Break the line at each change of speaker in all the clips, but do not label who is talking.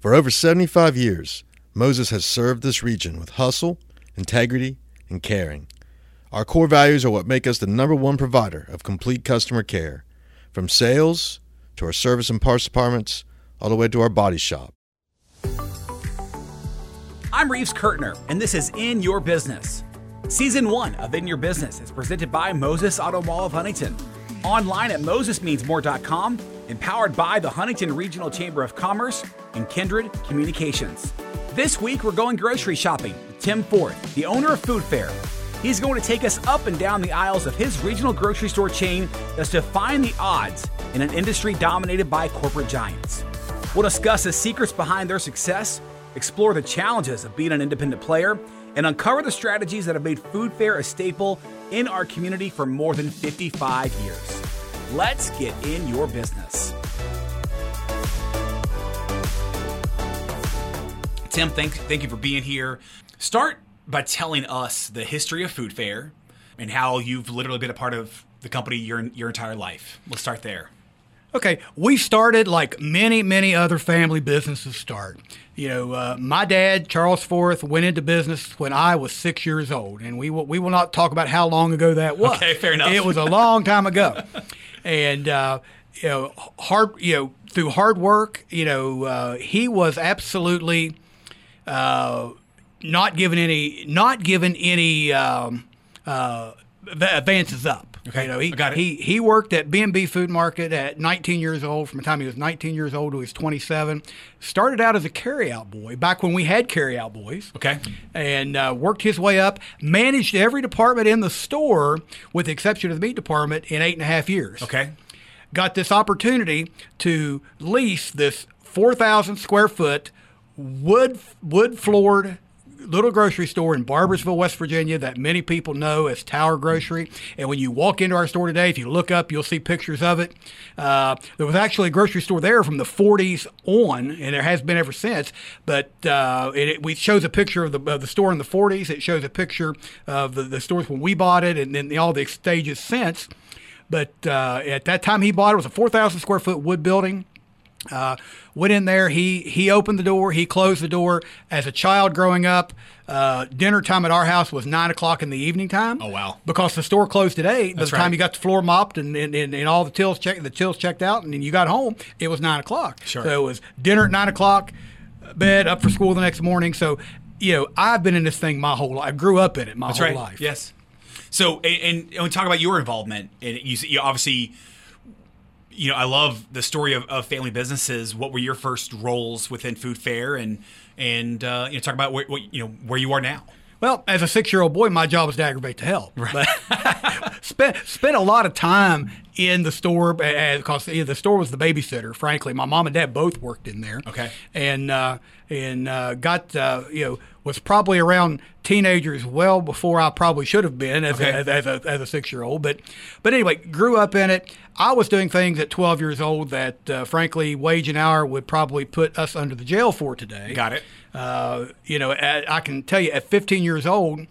For over 75 years, Moses has served this region with hustle, integrity, and caring. Our core values are what make us the number one provider of complete customer care, from sales to our service and parts departments, all the way to our body shop.
I'm Reeves Kurtner, and this is In Your Business. Season 1 of In Your Business is presented by Moses Auto Mall of Huntington. Online at mosesmeansmore.com, empowered by the Huntington Regional Chamber of Commerce and Kindred Communications. This week, we're going grocery shopping with Tim Forth, the owner of Food Fair. He's going to take us up and down the aisles of his regional grocery store chain that's defying the odds in an industry dominated by corporate giants. We'll discuss the secrets behind their success, explore the challenges of being an independent player, and uncover the strategies that have made Food Fair a staple in our community for more than 55 years. Let's get in your business. Tim, thank, thank you for being here. Start by telling us the history of Food Fair and how you've literally been a part of the company your, your entire life. Let's start there.
Okay, we started like many, many other family businesses start. You know, uh, my dad, Charles Forth, went into business when I was six years old, and we will, we will not talk about how long ago that was.
Okay, fair enough.
It was a long time ago, and uh, you know, hard, you know, through hard work, you know, uh, he was absolutely uh, not given any, not given any um, uh, advances up.
Okay,
you know, he,
I got it.
he he worked at B&B Food Market at 19 years old. From the time he was 19 years old to he was 27. Started out as a carryout boy back when we had carryout boys.
Okay.
And uh, worked his way up. Managed every department in the store, with the exception of the meat department, in eight and a half years.
Okay.
Got this opportunity to lease this 4,000 square foot wood wood floored little grocery store in Barboursville, West Virginia that many people know as Tower Grocery. And when you walk into our store today, if you look up, you'll see pictures of it. Uh, there was actually a grocery store there from the 40s on, and there has been ever since. But uh, it, it shows a picture of the, of the store in the 40s. It shows a picture of the, the stores when we bought it, and then all the stages since. But uh, at that time he bought it, it was a 4,000 square foot wood building. Uh, went in there. He he opened the door. He closed the door. As a child growing up, uh, dinner time at our house was nine o'clock in the evening time.
Oh, wow.
Because the store closed at eight. By
That's
the time
right.
you got the floor mopped and, and, and, and all the tills checked, the tills checked out, and then you got home, it was nine o'clock.
Sure.
So it was dinner at nine o'clock, bed up for school the next morning. So you know, I've been in this thing my whole life. I grew up in it my
That's
whole
right.
life.
Yes. So, and, and, and we talk about your involvement, and you, you obviously, you know, I love the story of, of family businesses. What were your first roles within Food Fair, and and uh, you know, talk about where, what, you know where you are now.
Well, as a six-year-old boy, my job was to aggravate the help. But spent spent a lot of time in the store because the store was the babysitter. Frankly, my mom and dad both worked in there.
Okay.
and uh, and uh, got uh, you know was probably around teenagers well before I probably should have been as,
Okay.
a, as, as a as a six-year-old. But but anyway, grew up in it. I was doing things at 12 years old that, uh, frankly, wage and hour would probably put us under the jail for today.
Got it.
Uh, you know, at, I can tell you, at 15 years old,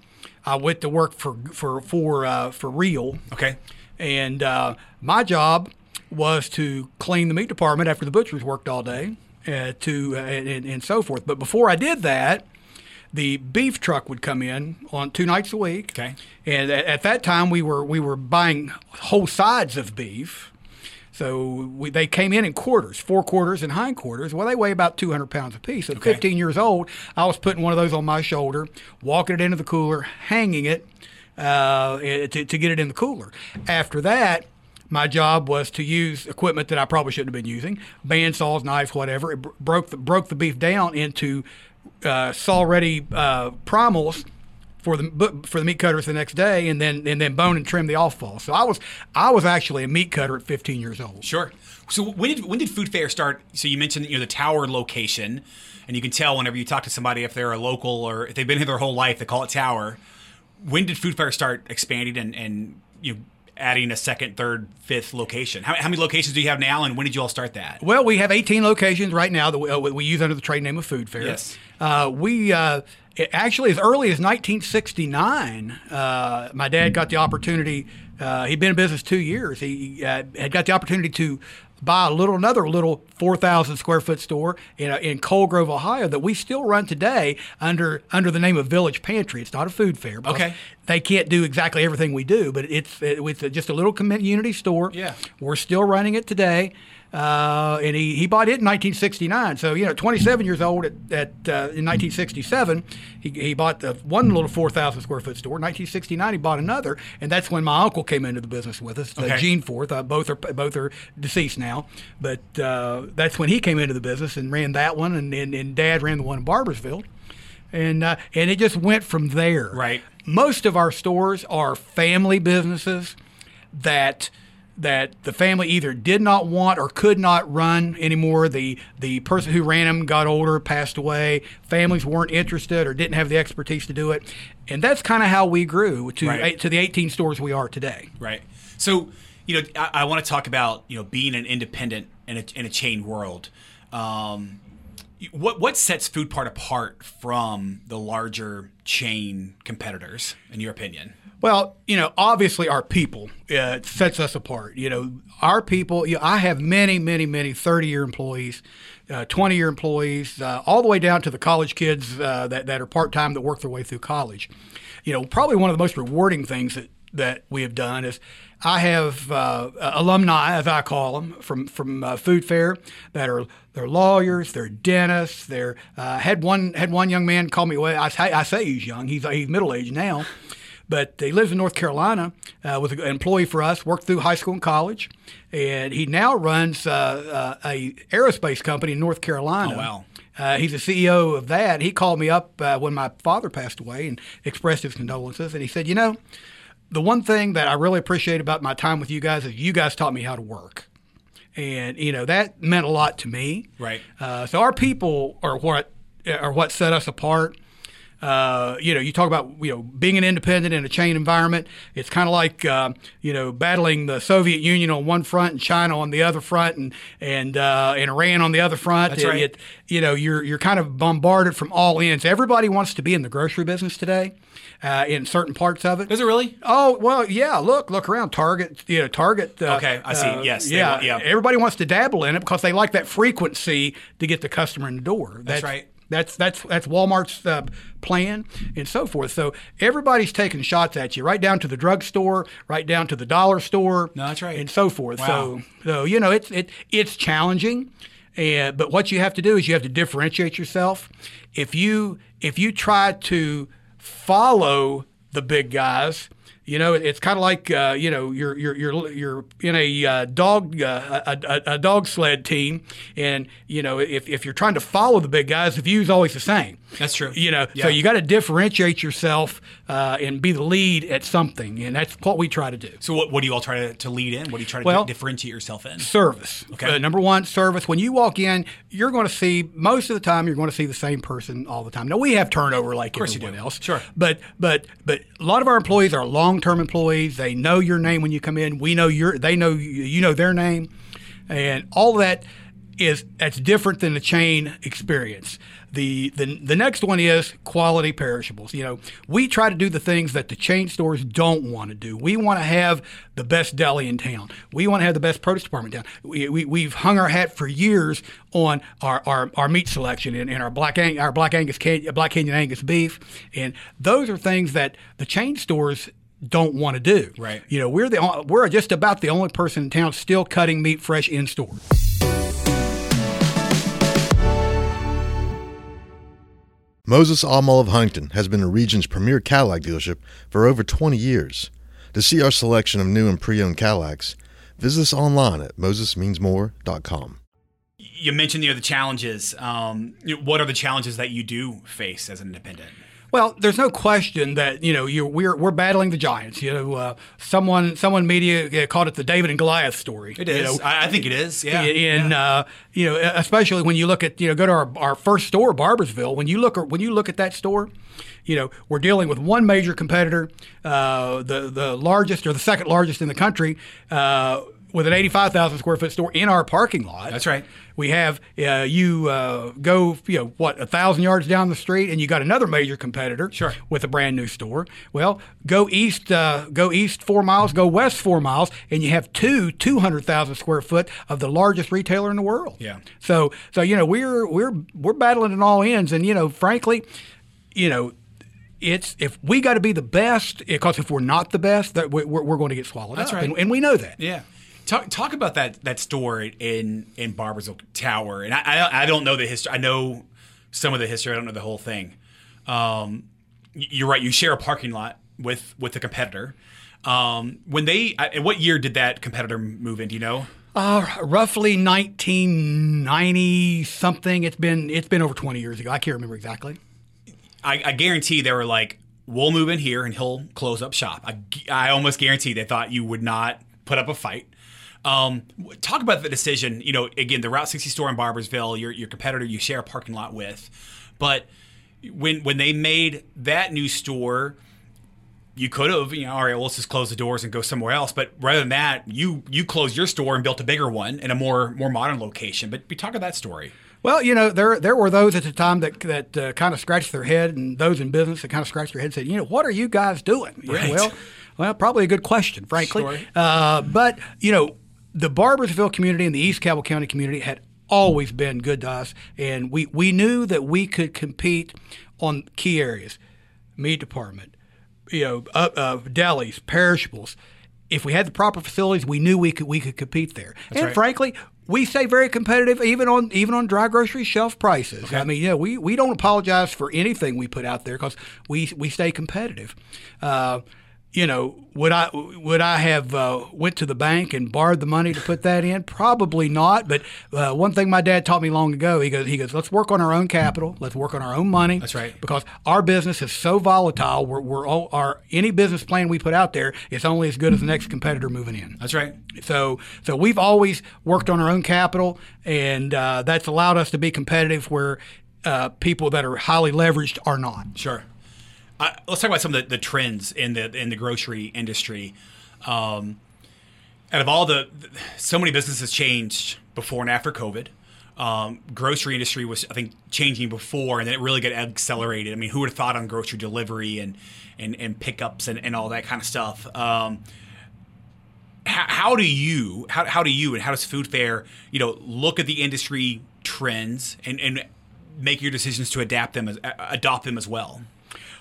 I went to work for for for uh, for real,
Okay.
And uh, my job was to clean the meat department after the butchers worked all day, uh, to uh, and, and so forth. But before I did that, the beef truck would come in on two nights a week.
Okay.
And at, at that time, we were we were buying whole sides of beef. So we, they came in in quarters, fore quarters and hind quarters. Well, they weigh about 200 pounds apiece. At
Okay.
15 years old, I was putting one of those on my shoulder, walking it into the cooler, hanging it uh, to, to get it in the cooler. After that, my job was to use equipment that I probably shouldn't have been using, bandsaws, knives, whatever. It br- broke the, broke the beef down into uh, saw-ready uh, primals for the for the meat cutters the next day, and then and then bone and trim the offal. So I was I was actually a meat cutter at 15 years old.
Sure. So when did when did Food Fair start? So you mentioned you know the Tower location, and you can tell whenever you talk to somebody if they're a local or if they've been here their whole life, they call it Tower. When did Food Fair start expanding and and you know, adding a second, third, fifth location? How, how many locations do you have now, and when did you all start that?
Well, we have 18 locations right now that we, uh, we use under the trade name of Food Fair.
Yes.
Uh, we uh, actually, as early as 1969, uh, my dad got the opportunity. Uh, he'd been in business two years. He uh, had got the opportunity to buy a little another little 4,000 square foot store in, uh, in Coal Grove, Ohio, that we still run today under under the name of Village Pantry. It's not a food fair.
Okay.
They can't do exactly everything we do, but it's it's just a little community store.
Yeah.
We're still running it today. Uh, and he, he bought it in 1969. So, you know, 27 years old at, at uh, in 1967, he, he bought the one little 4,000 square foot store. In 1969, he bought another, and that's when my uncle came into the business with us, uh,
Okay.
Gene Forth. Uh, both are both are deceased now, but uh, that's when he came into the business and ran that one, and, and, and Dad ran the one in Barboursville, and uh, and it just went from there.
Right.
Most of our stores are family businesses that that the family either did not want or could not run anymore. The the person who ran them got older, passed away. Families weren't interested or didn't have the expertise to do it, and that's kind of how we grew to
Right.
eight, to the 18 stores we are today.
Right. So, you know, I, I want to talk about you know being an independent in a, in a chain world. Um, what what sets Food Fair apart from the larger chain competitors, in your opinion?
Well, you know, obviously our people uh, sets us apart. You know, our people. You know, I have many, many, many thirty-year employees, uh, twenty-year employees, uh, all the way down to the college kids uh, that that are part-time that work their way through college. You know, probably one of the most rewarding things that that we have done is I have uh, alumni, as I call them, from from uh, Food Fair that are they're lawyers, they're dentists. They're uh, had one had one young man call me. Well, I, say- I say he's young. He's he's middle aged now, but he lives in North Carolina. Uh, was an employee for us. Worked through high school and college, and he now runs uh, uh, a aerospace company in North Carolina.
Oh, wow.
Uh, he's the CEO of that. He called me up uh, when my father passed away and expressed his condolences. And he said, You know, the one thing that I really appreciate about my time with you guys is you guys taught me how to work. And, you know, that meant a lot to me.
Right.
Uh, so our people are what, are what set us apart. Uh, you know, you talk about you know being an independent in a chain environment. It's kind of like uh, you know battling the Soviet Union on one front and China on the other front, and and uh, and Iran on the other front.
That's right.
it- you know, you're you're kind of bombarded from all ends. Everybody wants to be in the grocery business today, uh, in certain parts of it.
Does it really?
Oh well, yeah. Look, look around. Target, you know, Target. Uh,
Okay, I see.
uh,
Yes,
yeah,
want- yeah.
Everybody wants to dabble in it because they like that frequency to get the customer in the door. That's,
right.
That's that's that's Walmart's uh, plan and so forth. So everybody's taking shots at you, right down to the drugstore, right down to the dollar store.
No, that's right.
and so forth.
Wow.
So so you know it's it it's challenging, and but what you have to do is you have to differentiate yourself. If you if you try to follow the big guys. You know, it's kind of like uh, you know you're you're you're you're in a uh, dog uh, a, a, a dog sled team, and you know if, if you're trying to follow the big guys, the view's always the same.
That's true.
You know,
Yeah.
so you got to differentiate yourself uh, and be the lead at something, and that's what we try to do.
So, what, what do you all try to, to lead in? What do you try to
Well-
di- differentiate yourself in?
Service.
Okay.
Uh, number one, service. When you walk in, you're going to see most of the time you're going to see the same person all the time. Now we have turnover like everyone else.
Sure.
But but but a lot of our employees are long-term employees. They know your name when you come in. We know your. They know you, you know their name, and all that is that's different than the chain experience. The, the the next one is quality perishables. You know, we try to do the things that the chain stores don't want to do. We want to have the best deli in town. We want to have the best produce department down. We, we, we've hung our hat for years on our, our, our meat selection and, and our black our black Angus Can- black Canyon Angus beef, and those are things that the chain stores don't want to do.
Right.
You know, we're the on- we're just about the only person in town still cutting meat fresh in store.
Moses Auto Mall of Huntington has been the region's premier Cadillac dealership for over 20 years. To see our selection of new and pre-owned Cadillacs, visit us online at mosesmeansmore.com.
You mentioned you know the other challenges. Um, what are the challenges that you do face as an independent?
Well, there's no question that you know you we're we're battling the giants. You know, uh, someone someone media uh, called it the David and Goliath story.
It
you know,
I, I think it is. Yeah.
in uh, you know, especially when you look at you know, go to our, our first store, Barboursville. When you look at when you look at that store, you know, we're dealing with one major competitor, uh, the the largest or the second largest in the country. With an 85,000 square foot store in our parking lot.
That's right.
We have uh, you uh, go, you know, what a thousand yards down the street, and you got another major competitor,
Sure.
with a brand new store. Well, go east, uh, go east four miles, go west four miles, and you have two 200,000 square foot of the largest retailer in the world.
Yeah.
So, so you know, we're we're we're battling at all ends, and you know, frankly, you know. It's if we got to be the best because if we're not the best, that we're, we're going to get swallowed
That's
up,
right.
and, and we know that.
Yeah. Talk, talk about that that store in in Barboursville Tower, and I, I I don't know the history. I know some of the history. I don't know the whole thing. Um, you're right. You share a parking lot with with the competitor. Um, when they, I- and what year did that competitor move in? Do you know?
Uh, roughly 1990 something. It's been it's been over 20 years ago. I can't remember exactly.
I, I guarantee they were like, "We'll move in here, and he'll close up shop." I, I almost guarantee they thought you would not put up a fight. Um, talk about the decision. You know, again, the Route 60 store in Barboursville, your your competitor, you share a parking lot with, but when when they made that new store, you could have, you know, all right, well, let's just close the doors and go somewhere else. But rather than that, you you closed your store and built a bigger one in a more more modern location. But we talk of that story.
Well, you know, there there were those at the time that that uh, kind of scratched their head, and those in business that kind of scratched their head and said, you know, what are you guys doing? Yeah,
Right.
well, well, probably a good question, frankly.
Sure.
Uh, but you know, the Barboursville community and the East Cabell County community had always been good to us, and we we knew that we could compete on key areas, meat department, you know, uh, uh, delis, perishables. If we had the proper facilities, we knew we could we could compete there. and
right.
frankly, we stay very competitive even on even on dry grocery shelf prices. I mean, yeah, we, we don't apologize for anything we put out there because we we stay competitive. Uh, you know, would I would I have uh, went to the bank and borrowed the money to put that in? Probably not. But uh, one thing my dad taught me long ago, he goes, he goes, let's work on our own capital. Let's work on our own money.
That's right.
Because our business is so volatile. We're, we're all, our any business plan we put out there is only as good as the next competitor moving in.
That's right.
So, so we've always worked on our own capital, and uh, that's allowed us to be competitive where uh, people that are highly leveraged are not.
Sure. Let's talk about some of the, the trends in the in the grocery industry. Um, out of all the, so many businesses changed before and after COVID. Um, grocery industry was, I think, changing before, and then it really got accelerated. I mean, who would have thought on grocery delivery and and, and pickups and, and all that kind of stuff? Um, how, how do you how, how do you and how does food fair you know look at the industry trends and, and make your decisions to adapt them as adopt them as well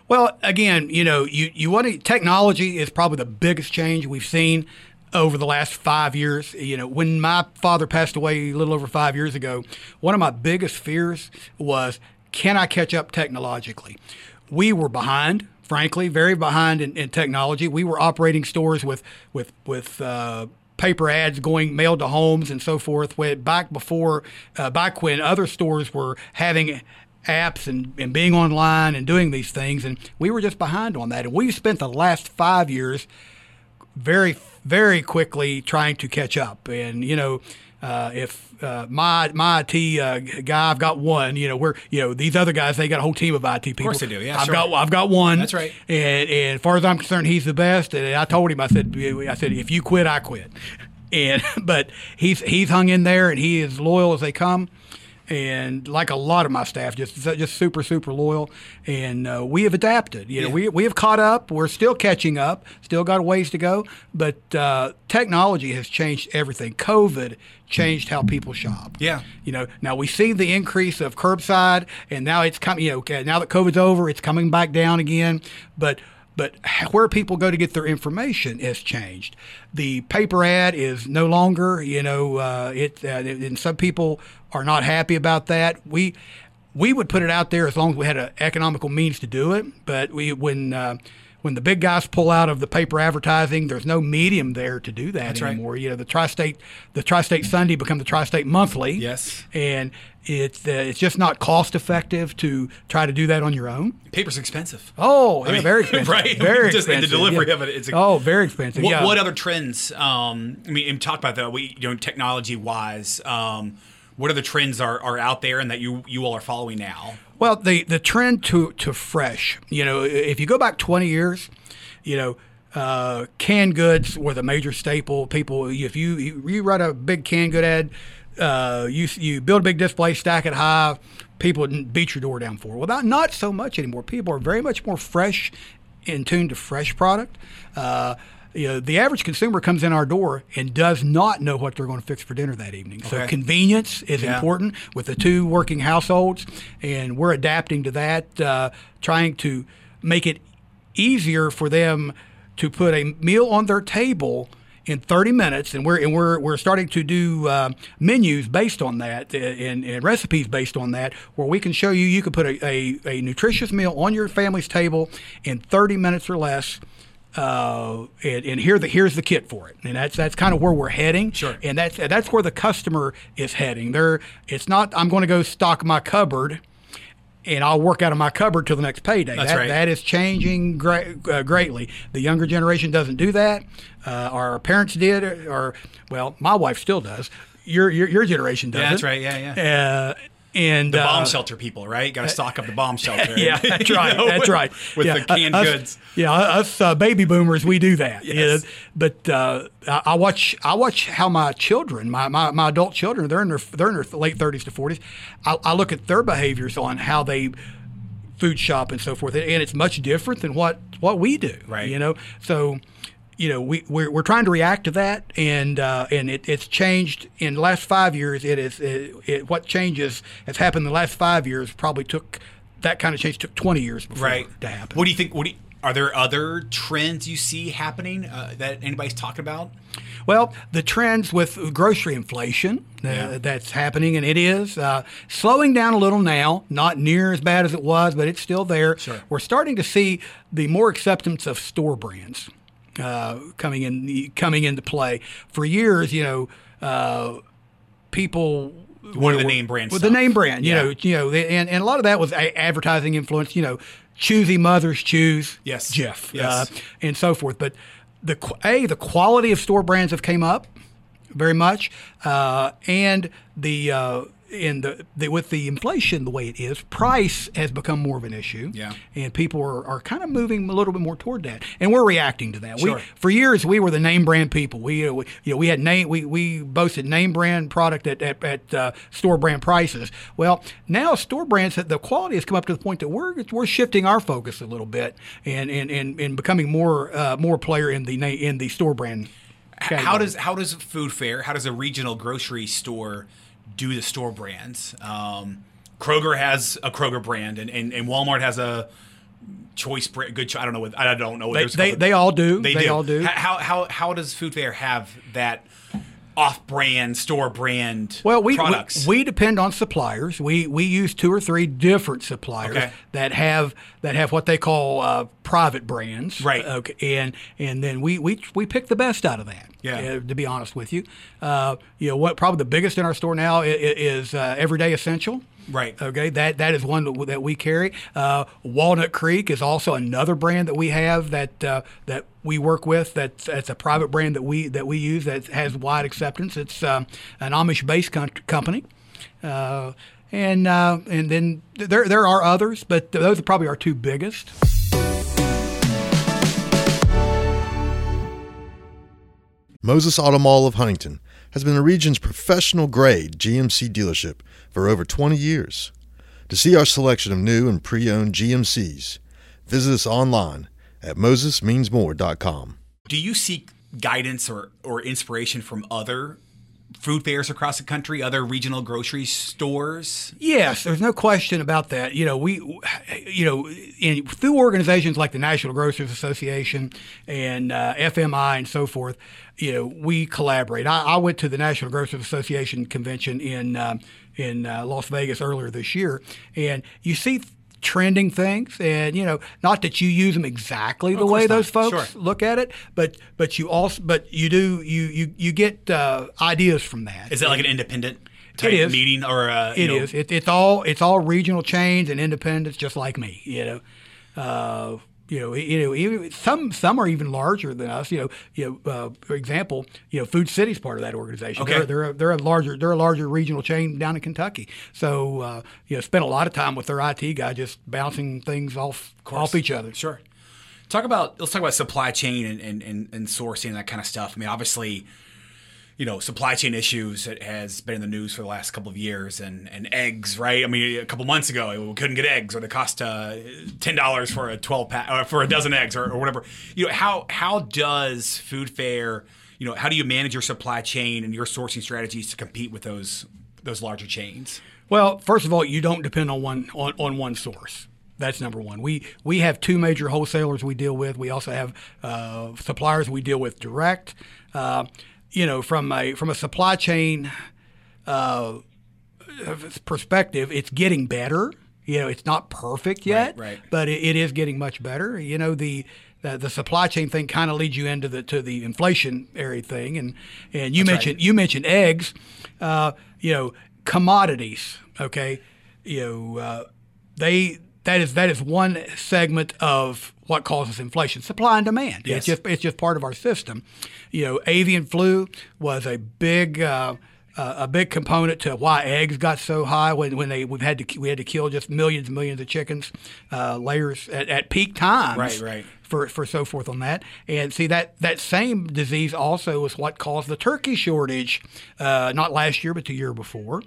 Well, again, you know, you, you want to, technology is probably the biggest change we've seen over the last five years. You know, when my father passed away a little over five years ago, one of my biggest fears was, can I catch up technologically? We were behind, frankly, very behind in, in technology. We were operating stores with, with, with, uh, paper ads going mailed to homes and so forth. When, back before, uh, back when other stores were having apps and, and being online and doing these things, and we were just behind on that. And we've spent the last five years very, very quickly trying to catch up. And you know, uh, if uh, my my IT uh, guy, I've got one. You know, we're you know these other guys, they got a whole team of IT people. Of
course they do, yeah,
I've
sure.
got I've got one.
That's right.
And, and as far as I'm concerned, he's the best. And I told him, I said, I said, if you quit, I quit. And but he's he's hung in there, and he is loyal as they come. And like a lot of my staff, just just super super loyal, and uh, we have adapted. You know,
Yeah.
we we have caught up. We're still catching up. Still got a ways to go, but uh, technology has changed everything. COVID changed how people shop.
Yeah.
You know, now we see the increase of curbside, and now it's coming. You know, okay, now that COVID's over, it's coming back down again. But but where people go to get their information has changed. The paper ad is no longer. You know, uh, it uh, and some people are not happy about that. We we would put it out there as long as we had an economical means to do it. But we when uh, when the big guys pull out of the paper advertising, there's no medium there to do that
right.
anymore. You know, the tri-state the tri-state Sunday become the tri-state monthly.
Yes.
and it's uh, it's just not cost effective to try to do that on your own.
paper's expensive
Oh, yeah,
mean,
very expensive.
right?
Very
Just in the delivery
yeah.
of it, it's a-
oh, very expensive.
What,
yeah.
what other trends? Um, I mean, talk about that. We, you know, technology wise, um, what are the trends are, are out there and that you you all are following now?
Well, the the trend to to fresh, you know, if you go back 20 years, you know, uh, canned goods were the major staple. People, if you you write a big canned good ad, uh, you you build a big display, stack it high, people would beat your door down for. it. Well, not not so much anymore. People are very much more fresh, in tune to fresh product. Uh, you know, the average consumer comes in our door and does not know what they're going to fix for dinner that evening. So convenience is
Yeah.
important with the two working households, and we're adapting to that, uh, trying to make it easier for them to put a meal on their table in 30 minutes, and we're and we're we're starting to do uh, menus based on that uh, and, and recipes based on that, where we can show you you can put a, a, a nutritious meal on your family's table in 30 minutes or less. Uh, and, and here the here's the kit for it, and that's that's kind of where we're heading.
Sure.
And that's that's where the customer is heading. There, it's not. I'm going to go stock my cupboard, and I'll work out of my cupboard till the next payday.
That's
that,
right.
that is changing gra- uh, greatly. The younger generation doesn't do that. Uh, our parents did, or well, my wife still does. Your your, your generation doesn't.
Yeah, that's right. Yeah, yeah.
Uh, and
the bomb
uh,
shelter people, right? Got to stock up the bomb shelter.
yeah, that's right.
know,
that's
with-
right.
With
yeah,
the canned
us,
goods.
Yeah, us uh, baby boomers, we do that.
Yes.
Yeah, but uh, I I watch, I watch how my children, my, my, my adult children, they're in their they're in their late thirties to forties. I, I look at their behaviors on how they food shop and so forth, and it's much different than what what we do.
Right.
You know, so. You know, we we're, we're trying to react to that, and uh, and it, it's changed in the last five years. It is it, it, what changes has happened in the last five years. Probably took that kind of change took twenty years before
Right.
to happen.
What do you think? What do you, are there other trends you see happening uh, that anybody's talking about?
Well, the trends with grocery inflation uh,
Yeah.
that's happening, and it is uh, slowing down a little now. Not near as bad as it was, but it's still there.
Sure.
We're starting to see the more acceptance of store brands uh, coming in coming into play. For years, you know, uh, people.
One of the name brands.
with the name brand, you
Yeah.
know, you know, and, and a lot of that was a- advertising influence. You know, choosy mothers choose
Yes.
Jif,
Yes.
uh, and so forth. But the a the quality of store brands have came up very much, uh, and the uh, in the, the with the inflation the way it is, price has become more of an issue.
Yeah.
and people are, are kind of moving a little bit more toward that, and we're reacting to that.
Sure.
We for years we were the name brand people. We, uh, we you know we had name we, we boasted name brand product at at, at uh, store brand prices. Well, now store brands the quality has come up to the point that we're we're shifting our focus a little bit and and, and, and becoming more uh, more player in the in the store brand.
How does how does food fair? How does a regional grocery store do the store brands? Um, Kroger has a Kroger brand, and, and, and Walmart has a choice brand. Good, cho- I don't know. What, I don't know. What
they, they, they all do.
They,
They,
do.
all do.
How, how how does food fair have that off-brand store brand
Well, we, we
products?
we depend on suppliers. We we use two or three different suppliers
Okay.
that have that have what they call uh, private brands.
Right.
Okay. And and then we we we pick the best out of that.
Yeah.
uh, to be honest with you, uh, you know what? Probably the biggest in our store now is, is uh, Everyday Essential.
Right.
Okay. That that is one that, we carry. Uh, Walnut Creek is also another brand that we have that uh, that we work with. That's that's a private brand that we that we use that has wide acceptance. It's um, an Amish-based com- company. Uh, and uh, and then there there are others, but those are probably our two biggest.
Moses Auto Mall of Huntington has been the region's professional grade GMC dealership for over 20 years. To see our selection of new and pre owned GMCs, visit us online at mosesmeansmore.com.
do you seek guidance or, or inspiration from other food fairs across the country, other regional grocery stores?
Yes, there's no question about that. You know, we, you know, in, through organizations like the National Grocers Association and uh, FMI and so forth, you know, we collaborate. I, I went to the National Grocers Association convention in uh, in uh, Las Vegas earlier this year, and you see trending things and you know not that you use them exactly the way
course
those folks
Sure.
look at it but but you also but you do you you you get uh, ideas from that
Is it like an independent type
is.
meeting or uh,
It is. It, it's all it's all regional chains and independents, just like me. You know, uh, you know, you know, some some are even larger than us. You know, you know, uh, for example, you know, Food City's part of that organization.
Okay.
They're, they're a, they're a larger they're a larger regional chain down in Kentucky. So uh, you know, spent a lot of time with their IT guy just bouncing things off off each other.
Sure. Talk about let's talk about supply chain and, and, and, and sourcing and that kind of stuff. I mean, obviously, you know, supply chain issues has been in the news for the last couple of years, and, and eggs, right? I mean, a couple months ago, we couldn't get eggs, or they cost uh, ten dollars for a twelve pack, or for a dozen eggs, or, or whatever. You know, how how does Food Fair, you know, how do you manage your supply chain and your sourcing strategies to compete with those those larger chains?
Well, first of all, you don't depend on one on, on one source. That's number one. We we have two major wholesalers we deal with. We also have uh, suppliers we deal with direct. Uh, you know, from a from a supply chain uh, perspective, it's getting better. You know, it's not perfect yet,
Right, right.
but it, it is getting much better. You know, the the, the supply chain thing kind of leads you into the to the inflationary thing, and and you
That's
mentioned
right.
you mentioned eggs. Uh, you know, commodities. Okay, you know, uh, they that is that is one segment of what causes inflation supply and demand
Yes.
it's just it's just part of our system you know avian flu was a big uh, uh, a big component to why eggs got so high when, when they we've had to we had to kill just millions and millions of chickens uh, layers at, at peak times
Right, right.
for, for so forth on that. And see that that same disease also is what caused the turkey shortage, uh, not last year but the year before.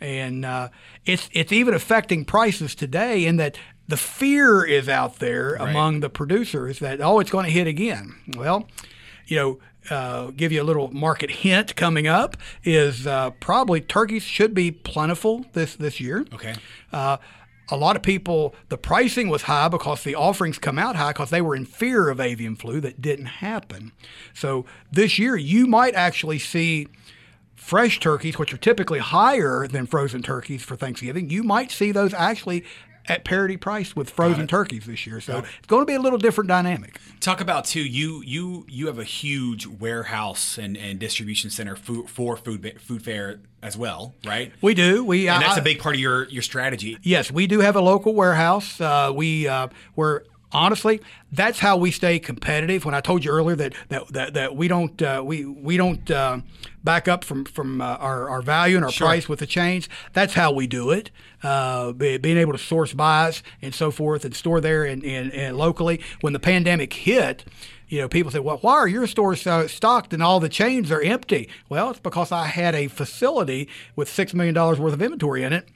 And uh, it's it's even affecting prices today in that the fear is out there among the producers that oh it's going to hit again. Well, you know. Uh, give you a little market hint coming up is uh, probably turkeys should be plentiful this this year.
Okay.
Uh, a lot of people, the pricing was high because the offerings come out high because they were in fear of avian flu that didn't happen. So this year, you might actually see fresh turkeys, which are typically higher than frozen turkeys for Thanksgiving. You might see those actually at parity price with frozen turkeys this year. So it's going to be a little different dynamic.
Talk about too. You you you have a huge warehouse and, and distribution center for, for food food fair as well, right?
We do. We
And that's a big part of your your strategy.
Yes, we do have a local warehouse. Uh, we uh, we're honestly that's how we stay competitive. When I told you earlier that that that, that we don't uh, we we don't uh, back up from from uh, our, our value and our
Sure.
price with the chains. That's how we do it. Uh, be, being able to source buys and so forth and store there and, and, and locally. When the pandemic hit. You know, people say, "Well, why are your stores so stocked and all the chains are empty?" Well, it's because I had a facility with six million dollars worth of inventory in it,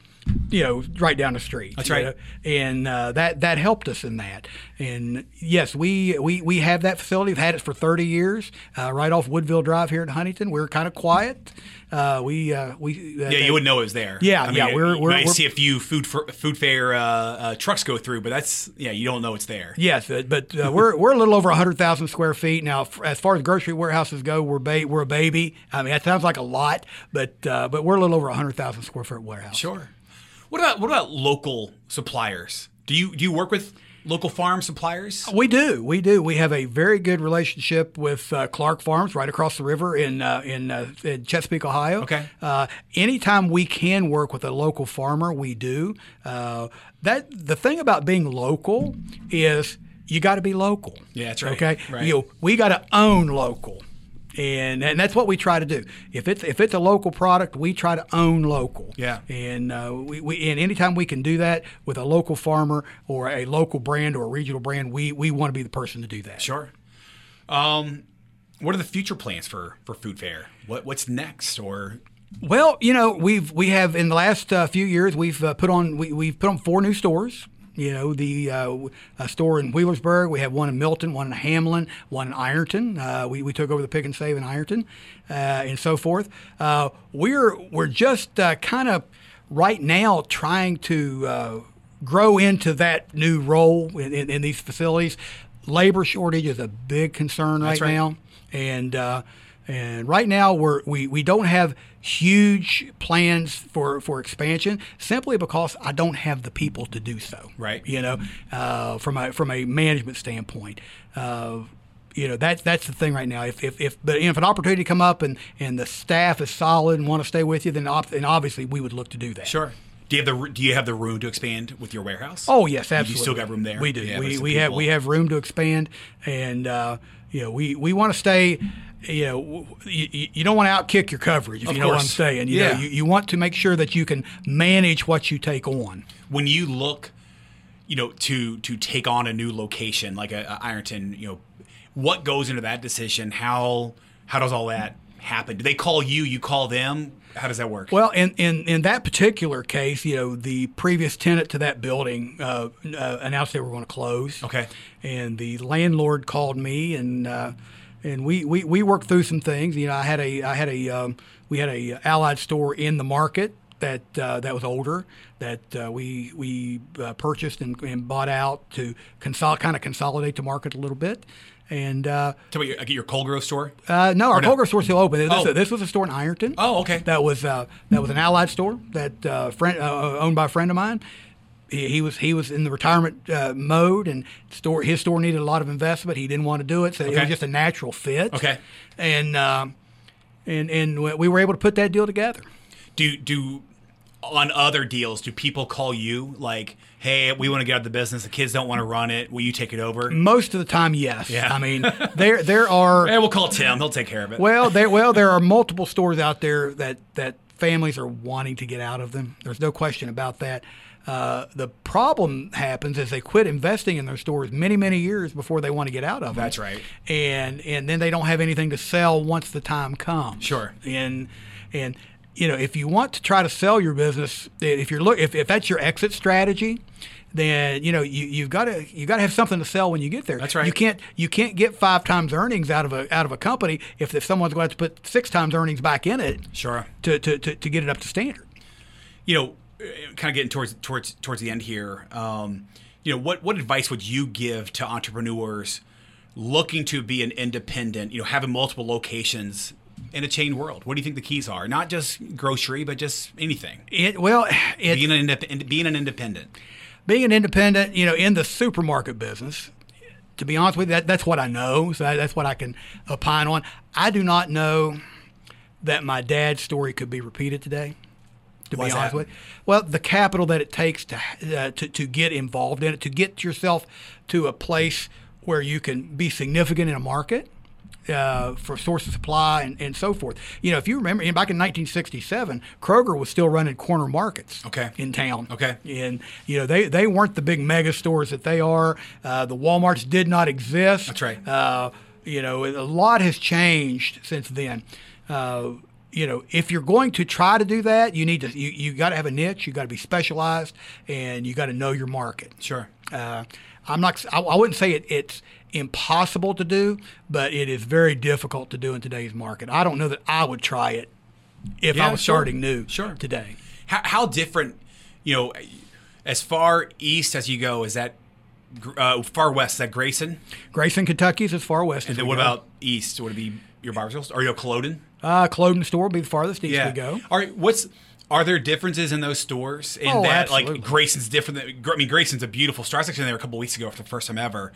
you know, right down the street.
That's right.
know, and uh, that that helped us in that. And yes, we we, we have that facility. We've had it for 30 years, uh, right off Woodville Drive here in Huntington. We're kind of quiet. Uh, we uh, we uh,
Yeah, you wouldn't know it was there.
Yeah,
I mean,
yeah, we're- we're-
might
we're-
see a few food for, food fair uh, uh, trucks go through, but that's yeah, you don't know it's there.
Yes, but uh, we're we're a little over 100,000 square feet now. f- As far as grocery warehouses go, we're ba- we're a baby. I mean, that sounds like a lot, but uh, but we're a little over 100,000 square foot warehouse.
Sure. What about what about local suppliers? Do you do you work with local farm suppliers?
We do, we do. We have a very good relationship with uh, Clark Farms right across the river in uh, in, uh, in Chesapeake, Ohio.
Okay.
Uh, anytime we can work with a local farmer, we do. Uh, that the thing about being local is you got to be local.
Yeah, that's right.
Okay.
Right.
You know, we got to own local. And, and that's what we try to do. If it's if it's a local product, we try to own local.
Yeah.
And uh, we, we and anytime we can do that with a local farmer or a local brand or a regional brand, we we want to be the person to do that.
Sure. Um, what are the future plans for for food fair? What what's next? Or
Well, you know, we've we have in the last uh, few years we've uh, put on we, we've put on four new stores. You know, the uh, a store in Wheelersburg, we have one in Milton, one in Hamlin, one in Ironton. Uh, we, we took over the pick and save in Ironton, uh, and so forth. Uh, we're we're just uh, kind of right now trying to uh, grow into that new role in, in, in these facilities. Labor shortage is a big concern right,
right.
now, and uh, and right now we're we, we don't have huge plans for, for expansion simply because I don't have the people to do so.
Right.
You know, uh, from a from a management standpoint. Uh, you know that's that's the thing right now. If if, if but if an opportunity come up and, and the staff is solid and want to stay with you, then op- then obviously we would look to do that.
sure. Do you have the do you have the room to expand with your warehouse?
Oh yes, absolutely.
You still got room there?
We do.
Yeah,
we we have we have room to expand, and uh, you know we, we want to stay. You know, you, you don't want to outkick your coverage. If
Of
you know what I'm saying. You
Yeah.
know, you, you want to make sure that you can manage what you take on.
when you look you know, to to take on a new location like a, a Ironton, you know, what goes into that decision? How how does all that happen? Do they call you? You call them? How does that work?
Well, in, in, in that particular case, you know, the previous tenant to that building uh, uh, announced they were going to close.
Okay.
And the landlord called me, and uh, and we, we, we worked through some things. You know, I had a I had a um, we had a Allied store in the market that uh, that was older that uh, we we uh, purchased and, and bought out to consol- kind of consolidate the market a little bit. And uh,
Tell me, your, your Coal Grove store?
uh, no, our
no?
Coal Grove store's still open. This,
Oh.
this was a store in Ironton.
Oh, okay.
That was uh, that was an Allied store that uh, friend uh, owned by a friend of mine. He, he was he was in the retirement uh, mode, and store his store needed a lot of investment. He didn't want to do it, so it was just a natural fit.
Okay.
and um, and and we were able to put that deal together.
Do do on other deals? Do people call you like, "Hey, we want to get out of the business. The kids don't want to run it. Will you take it over?"
Most of the time, yes.
Yeah.
I mean, there there are
Hey, we'll call Tim. He'll take care of it.
Well, there well there are multiple stores out there that that families are wanting to get out of them. There's no question about that. Uh, the problem happens is they quit investing in their stores many many years before they want to get out of them.
That's right.
And and then they don't have anything to sell once the time comes.
Sure.
And and you know if you want to try to sell your business, if you're look if, if that's your exit strategy. Then you know you you've got to you got to have something to sell when you get there.
That's right.
You can't you can't get five times earnings out of a out of a company if, if someone's going to have to put six times earnings back in it
sure.
to, to, to, to get it up to standard.
you know, kind of getting towards towards towards the end here. Um, you know, what what advice would you give to entrepreneurs looking to be an independent? You know, having multiple locations in a chain world. What do you think the keys are? Not just grocery, but just anything.
It well, it,
Being an indep- being an independent.
being an independent, you know, in the supermarket business, to be honest with you, that, that's what I know. So that, that's what I can opine on. I do not know that my dad's story could be repeated today. To
Why's
be honest
that?
with you, well, the capital that it takes to, uh, to to get involved in it, to get yourself to a place where you can be significant in a market. Uh, for source of supply and, and so forth. You know, if you remember, back in 1967, Kroger was still running corner markets
Okay.
in town.
Okay.
And you know they, they weren't the big mega stores that they are. Uh, the WalMarts did not exist.
That's right.
Uh, you know a lot has changed since then. You know if you're going to try to do that, you need to you, you got to have a niche. You got to be specialized, and you got to know your market.
Sure.
Uh, I'm not. I, I wouldn't say it, it's impossible to do, but it is very difficult to do in today's market. I don't know that I would try it if
Yeah,
I was
sure.
starting new
Sure.
today.
How, how different, you know, as far east as you go, is that uh, far west? Is that Grayson?
Grayson, Kentucky is as far west as
And then
we
what
go.
about east? Would it be your barber's or your Culloden?
Uh, Culloden store will be the farthest east we go.
All right. What's are there differences in those stores? In
Oh,
that,
absolutely.
like Grayson's different. Than, I mean, Grayson's a beautiful store. I was actually there a couple weeks ago for the first time ever,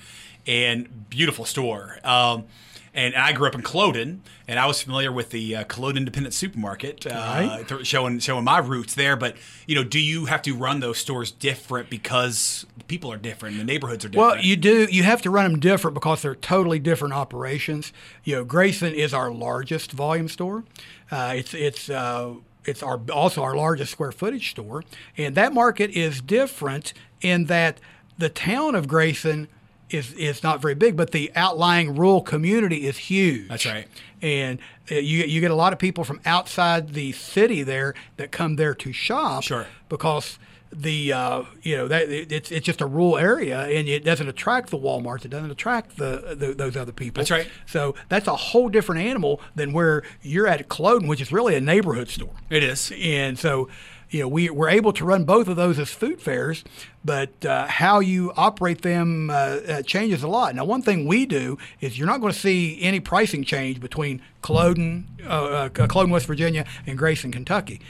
and beautiful store. Um, and I grew up in Culloden, and I was familiar with the uh, Independent Supermarket, uh,
Right.
th- showing showing my roots there. But you know, do you have to run those stores different because people are different, the neighborhoods are different?
Well, you do. You have to run them different because they're totally different operations. You know, Grayson is our largest volume store. Uh, it's it's uh, it's our also our largest square footage store, and that market is different in that the town of Grayson is is not very big, but the outlying rural community is huge.
That's right.
And uh, you you get a lot of people from outside the city there that come there to shop.
Sure.
Because the uh, you know that it's it's just a rural area and it doesn't attract the WalMarts. It doesn't attract the, the those other people.
That's right.
So that's a whole different animal than where you're at Culloden, which is really a neighborhood store.
it is.
And so, you know, we, we're able to run both of those as food fairs, but uh, how you operate them uh, uh, changes a lot. Now, one thing we do is you're not going to see any pricing change between Culloden, uh, uh, Culloden, West Virginia, and Grayson, Kentucky.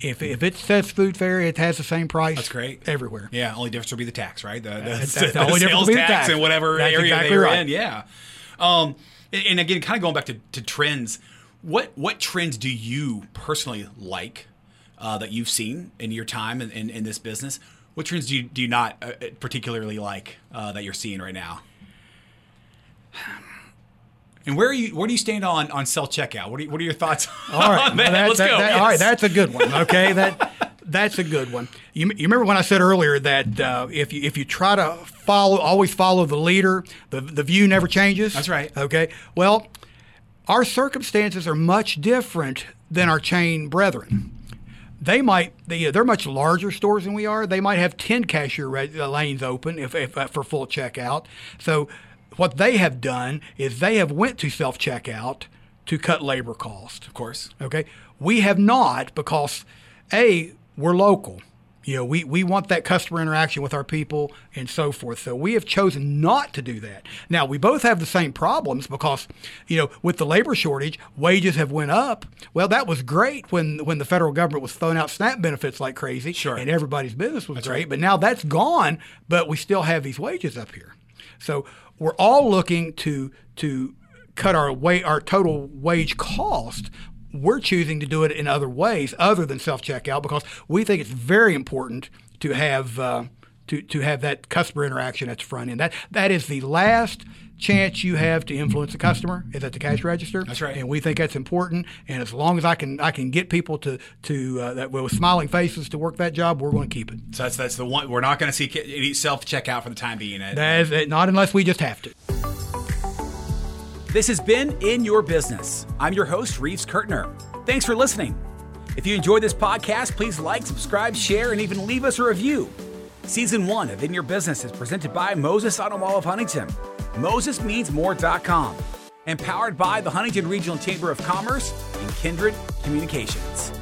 If, if it says food fair, it has the same price.
That's great.
everywhere.
Yeah, only difference will be the tax, right? The, the,
That's- that's the only difference
sales
will be the
tax,
tax.
in whatever
That's
area
exactly
they're
right.
in. Yeah. Um, and, and again, kind of going back to, to trends, what what trends do you personally like uh, that you've seen in your time in, in, in this business? What trends do you do you not uh, particularly like uh, that you're seeing right now? And where are you? Where do you stand on on self checkout? What are you, what are your thoughts?
All right,
on that? Let's
that-
go.
that- All right, that's a good one. Okay, that That's a good one. You, you remember when I said earlier that uh, if you if you try to follow, always follow the leader, the the view never changes.
That's right.
Okay. Well, our circumstances are much different than our chain brethren. They might they, they're much larger stores than we are. They might have ten cashier uh, lanes open if, if uh, for full checkout. So what they have done is they have went to self checkout to cut labor cost.
Of course.
Okay. We have not because a we're local. You know, we, we want that customer interaction with our people and so forth. So we have chosen not to do that. Now we both have the same problems because, you know, with the labor shortage, wages have went up. Well, that was great when when the federal government was throwing out SNAP benefits like crazy,
sure.
and everybody's business was
that's
great.
Right.
But now that's gone. But we still have these wages up here. So we're all looking to to cut our wa- our total wage cost we're choosing to do it in other ways other than self checkout because we think it's very important to have uh, to, to have that customer interaction at the front end. That that is the last chance you have to influence the customer is at the cash register.
That's right.
And we think that's important. And as long as I can I can get people to to uh, that with smiling faces to work that job, we're going to keep it.
So that's that's the one we're not going to see any self checkout for the time being.
That is, not unless we just have to.
This has been In Your Business. I'm your host, Reeves Kurtner. Thanks for listening. If you enjoyed this podcast, please like, subscribe, share, and even leave us a review. Season one of In Your Business is presented by Moses Auto Mall of Huntington, MosesMeansMore.com, and powered by the Huntington Regional Chamber of Commerce and Kindred Communications.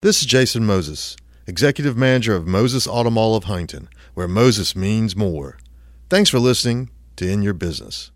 This is Jason Moses, Executive Manager of Moses Auto Mall of Huntington, where Moses means more. Thanks for listening to In Your Business.